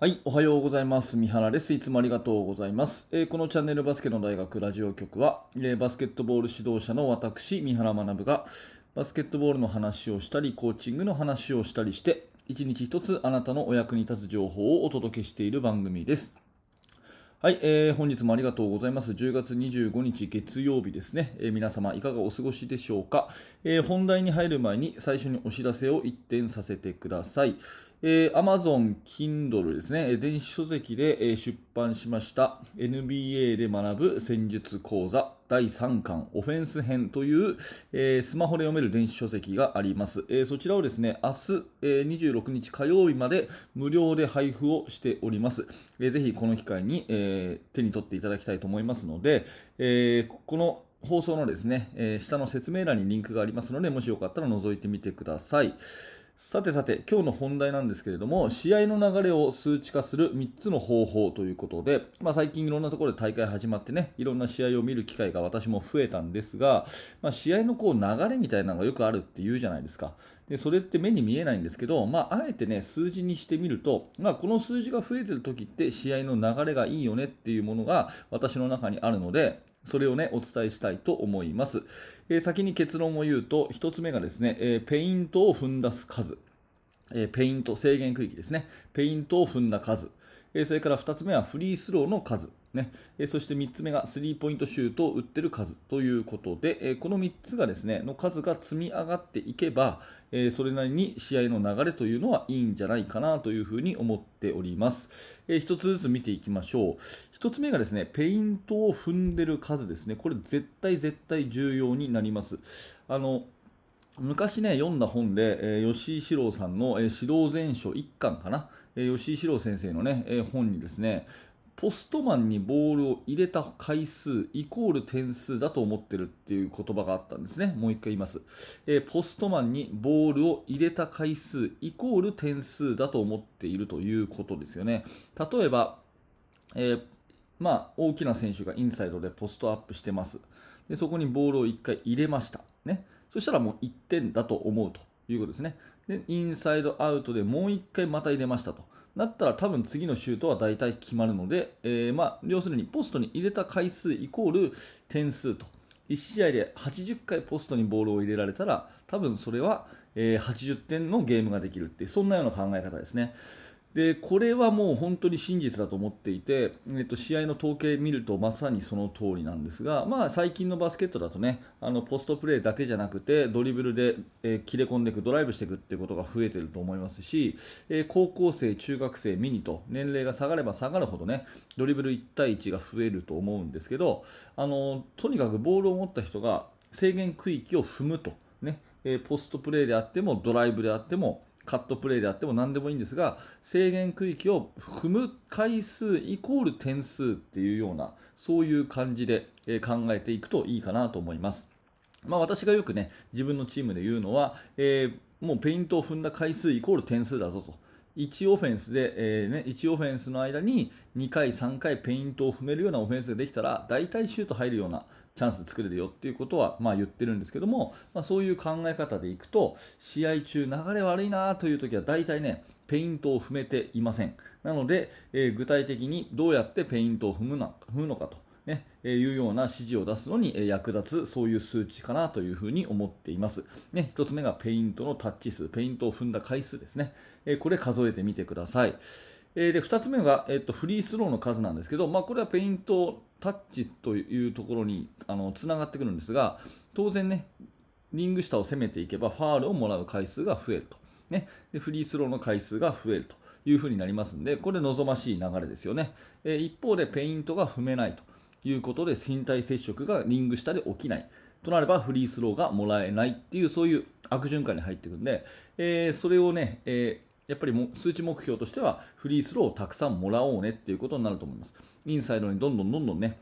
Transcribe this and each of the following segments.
はい、おはようございます。三原です。いつもありがとうございます。えーこのチャンネルバスケの大学ラジオ局は、えーバスケットボール指導者の私、三原学が、バスケットボールの話をしたり、コーチングの話をしたりして、一日一つあなたのお役に立つ情報をお届けしている番組です。はい、えー本日もありがとうございます。10月25日月曜日ですね。えー皆様いかがお過ごしでしょうか、えー本題に入る前に最初にお知らせを一点させてください。えー Amazon Kindle ですね、電子書籍で、出版しました NBA で学ぶ戦術講座第3巻オフェンス編という、えースマホで読める電子書籍があります。えーそちらをですね、明日、えー26日火曜日まで無料で配布をしております。えーぜひこの機会に、えー手に取っていただきたいと思いますので、えーこの放送のですね、えー下の説明欄にリンクがありますので、もしよかったら覗いてみてください。さてさて、今日の本題なんですけれども、試合の流れを数値化する3つの方法ということで、まあ、最近いろんなところで大会始まってね、いろんな試合を見る機会が私も増えたんですが、まあ、試合のこう流れみたいなのがよくあるって言うじゃないですか。でそれって目に見えないんですけど、まあ、あえてね、数字にしてみると、まあ、この数字が増えてる時って試合の流れがいいよねっていうものが私の中にあるので、それをね、お伝えしたいと思います。えー先に結論を言うと、1つ目がですね、えーペイントを踏んだ数。えーペイント、制限区域ですね。ペイントを踏んだ数。えーそれから2つ目はフリースローの数。ねえそして3つ目がスリーポイントシュートを打ってる数ということで、えこの3つがですね、の数が積み上がっていけば、えそれなりに試合の流れというのはいいんじゃないかなというふうに思っております。えー一つずつ見ていきましょう。一つ目がですね、ペイントを踏んでる数ですね。これ絶対絶対重要になります。あの、昔ね、読んだ本で、えー吉井史郎さんの、えー指導全書1巻かな、吉井史郎先生のね、本にですね、ポストマンにボールを入れた回数イコール点数だと思ってるっていう言葉があったんですね。もう一回言います。えーポストマンにボールを入れた回数イコール点数だと思っているということですよね。例えば、えーまあ、大きな選手がインサイドでポストアップしてます。でそこにボールを1回入れました。ね、そしたらもう1点だと思うということですね。で、インサイドアウトでもう1回また入れましたと。なったら多分次のシュートは大体決まるので、えーまあ、要するにポストに入れた回数イコール点数と。1試合で80回ポストにボールを入れられたら、多分それは、えー80点のゲームができるって、そんなような考え方ですね。でこれはもう本当に真実だと思っていて、えっと、試合の統計見るとまさにその通りなんですが、まあ、最近のバスケットだとねあのポストプレーだけじゃなくてドリブルで、えー切れ込んでいくドライブしていくっていうことが増えていると思いますし、えー高校生、中学生、ミニと年齢が下がれば下がるほどねドリブル1対1が増えると思うんですけどあのとにかくボールを持った人が制限区域を踏むと、ねえーポストプレーであってもドライブであってもカットプレーであっても何でもいいんですが制限区域を踏む回数イコール点数っていうようなそういう感じでえ考えていくといいかなと思います。まあ、私がよくね自分のチームで言うのは、えーもうペイントを踏んだ回数イコール点数だぞと。1オフェンスで、えーね、1オフェンスの間に2回、3回ペイントを踏めるようなオフェンスができたら大体シュート入るようなチャンス作れるよっていうことは、まあ、言ってるんですけども、まあ、そういう考え方でいくと試合中流れ悪いなという時は大体ねペイントを踏めていません。なので、えー具体的にどうやってペイントを踏むの踏むのかと。ね、えいうような指示を出すのに役立つそういう数値かなというふうに思っています。ね、一つ目がペイントのタッチ数、ペイントを踏んだ回数ですね。えこれ数えてみてください。えで2つ目が、えっとフリースローの数なんですけど、まあ、これはペイントタッチというところにあのつながってくるんですが当然ねリング下を攻めていけばファールをもらう回数が増えると、ね、でフリースローの回数が増えるというふうになりますのでこれ望ましい流れですよね、え一方でペイントが踏めないということで身体接触がリング下で起きないとなればフリースローがもらえないっていうそういう悪循環に入っていくんで、えーそれをね、えーやっぱりも数値目標としてはフリースローをたくさんもらおうねっていうことになると思います。インサイドにどんどんどんどんね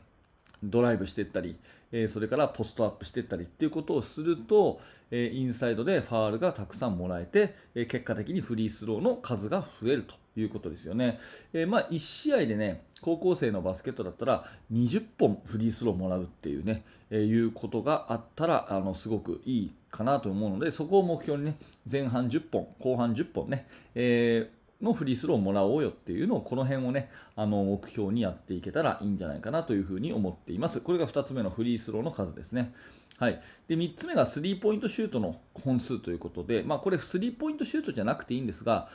ドライブしていったり、えそれからポストアップしていったりっていうことをすると、えインサイドでファールがたくさんもらえて、え結果的にフリースローの数が増えるということですよね。えまあ、1試合でね、高校生のバスケットだったら20本フリースローもらうっていうね、えいうことがあったらあのすごくいいかなと思うので、そこを目標にね、前半10本、後半10本ね、えーのフリースローをもらおうよっていうのをこの辺をねあの目標にやっていけたらいいんじゃないかなというふうに思っています。これが2つ目のフリースローの数ですね。はい、で3つ目がスリーポイントシュートの本数ということで、まあ、これスリーポイントシュートじゃなくていいんですが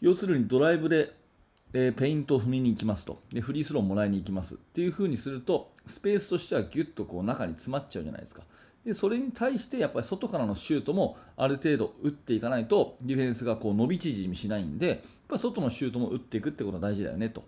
要するにドライブでえー、ペイントを踏みに行きますと。でフリースローをもらいに行きます。っていう風にするとスペースとしてはギュッとこう中に詰まっちゃうじゃないですか。でそれに対してやっぱり外からのシュートもある程度打っていかないとディフェンスがこう伸び縮みしないんでやっぱ外のシュートも打っていくってことが大事だよねと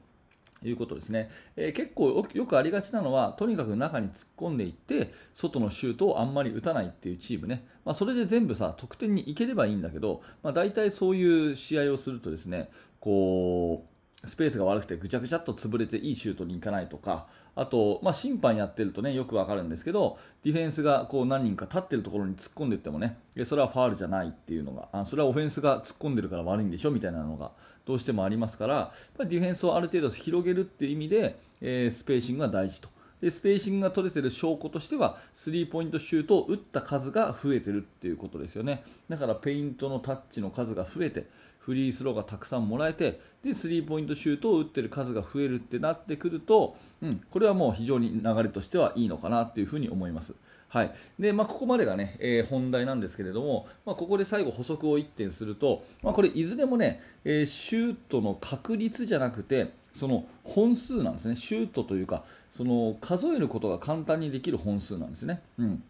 いうことですね、えー、結構よくありがちなのはとにかく中に突っ込んでいって外のシュートをあんまり打たないっていうチームね、まあ、それで全部さ得点にいければいいんだけど、まあ、大体そういう試合をするとですねこうスペースが悪くてぐちゃぐちゃっと潰れていいシュートに行かないとか、あと、まあ、審判やってるとね、よくわかるんですけど、ディフェンスがこう何人か立ってるところに突っ込んでいってもね、それはファールじゃないっていうのが、あそれはオフェンスが突っ込んでるから悪いんでしょみたいなのがどうしてもありますから、やっぱりディフェンスをある程度広げるっていう意味で、えー、スペーシングが大事と。でスペーシングが取れている証拠としてはスリーポイントシュートを打った数が増えてるっていうことですよねだからペイントのタッチの数が増えてフリースローがたくさんもらえてでスリーポイントシュートを打ってる数が増えるってなってくると、うん、これはもう非常に流れとしてはいいのかなというふに思います。はい。でまあ、ここまでがね、えー、本題なんですけれども、まあ、ここで最後補足を1点すると、まあ、これいずれもね、えー、シュートの確率じゃなくてその本数なんですね。シュートというかその数えることが簡単にできる本数なんですね。うん。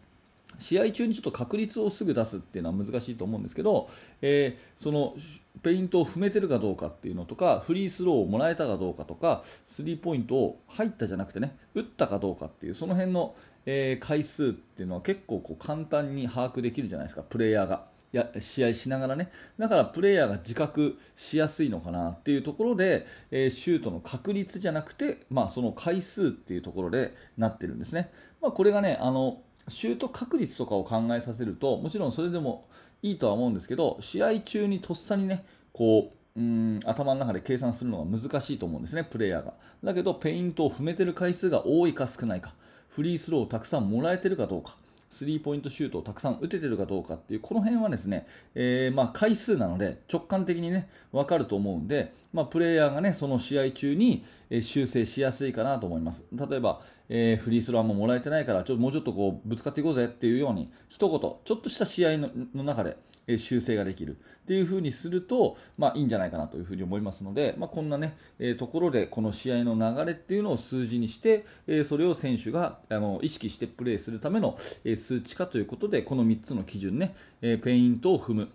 試合中にちょっと確率をすぐ出すっていうのは難しいと思うんですけど、えー、そのペイントを踏めてるかどうかっていうのとかフリースローをもらえたかどうかとかスリーポイントを入ったじゃなくてね打ったかどうかっていうその辺の、えー、回数っていうのは結構こう簡単に把握できるじゃないですかプレイヤーが。や試合しながらねだからプレイヤーが自覚しやすいのかなっていうところで、えー、シュートの確率じゃなくて、まあ、その回数っていうところでなってるんですね、まあ、これがねあのシュート確率とかを考えさせるともちろんそれでもいいとは思うんですけど試合中にとっさにねこううん頭の中で計算するのが難しいと思うんですね、プレイヤーが。だけど、ペイントを踏めてる回数が多いか少ないか、フリースローをたくさんもらえてるかどうか、スリーポイントシュートをたくさん打ててるかどうかっていう、この辺はですね、えー、まあ回数なので直感的にね、わかると思うんで、まあ、プレイヤーがね、その試合中に修正しやすいかなと思います。例えば、えー、フリースローももらえてないから、ちょもうちょっとこうぶつかっていこうぜっていうように、一言、ちょっとした試合の中で、え修正ができる。っていう風にすると、まあ、いいんじゃないかなというふに思いますので、まあ、こんなね、えところでこの試合の流れっていうのを数字にして、えそれを選手があの意識してプレーするための、え数値化ということで、この3つの基準ね、えペイントを踏む、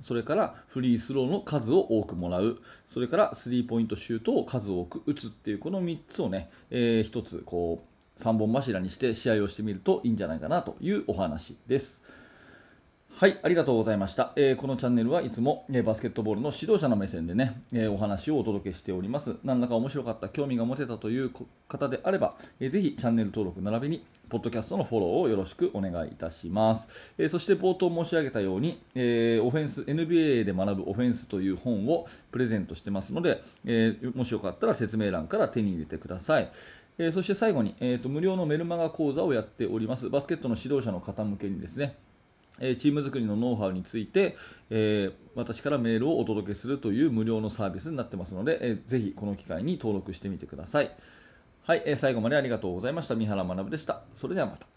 それからフリースローの数を多くもらう、それからスリーポイントシュートを数多く打つっていう、この3つをね、えー、1つこう3本柱にして試合をしてみるといいんじゃないかなというお話です。はい、ありがとうございました。えー、このチャンネルはいつも、えー、バスケットボールの指導者の目線でね、えー、お話をお届けしております。何らか面白かった、興味が持てたという方であれば、えー、ぜひチャンネル登録並びに、ポッドキャストのフォローをよろしくお願いいたします。えそして冒頭申し上げたように、えオフェンス、NBA で学ぶオフェンスという本をプレゼントしてますので、えもしよかったら説明欄から手に入れてください。えそして最後に、えーと無料のメルマガ講座をやっております。バスケットの指導者の方向けにですね、チーム作りのノウハウについて、えー、私からメールをお届けするという無料のサービスになってますので、えー、ぜひこの機会に登録してみてください。はい、えー、最後までありがとうございました。三原学でした。それではまた。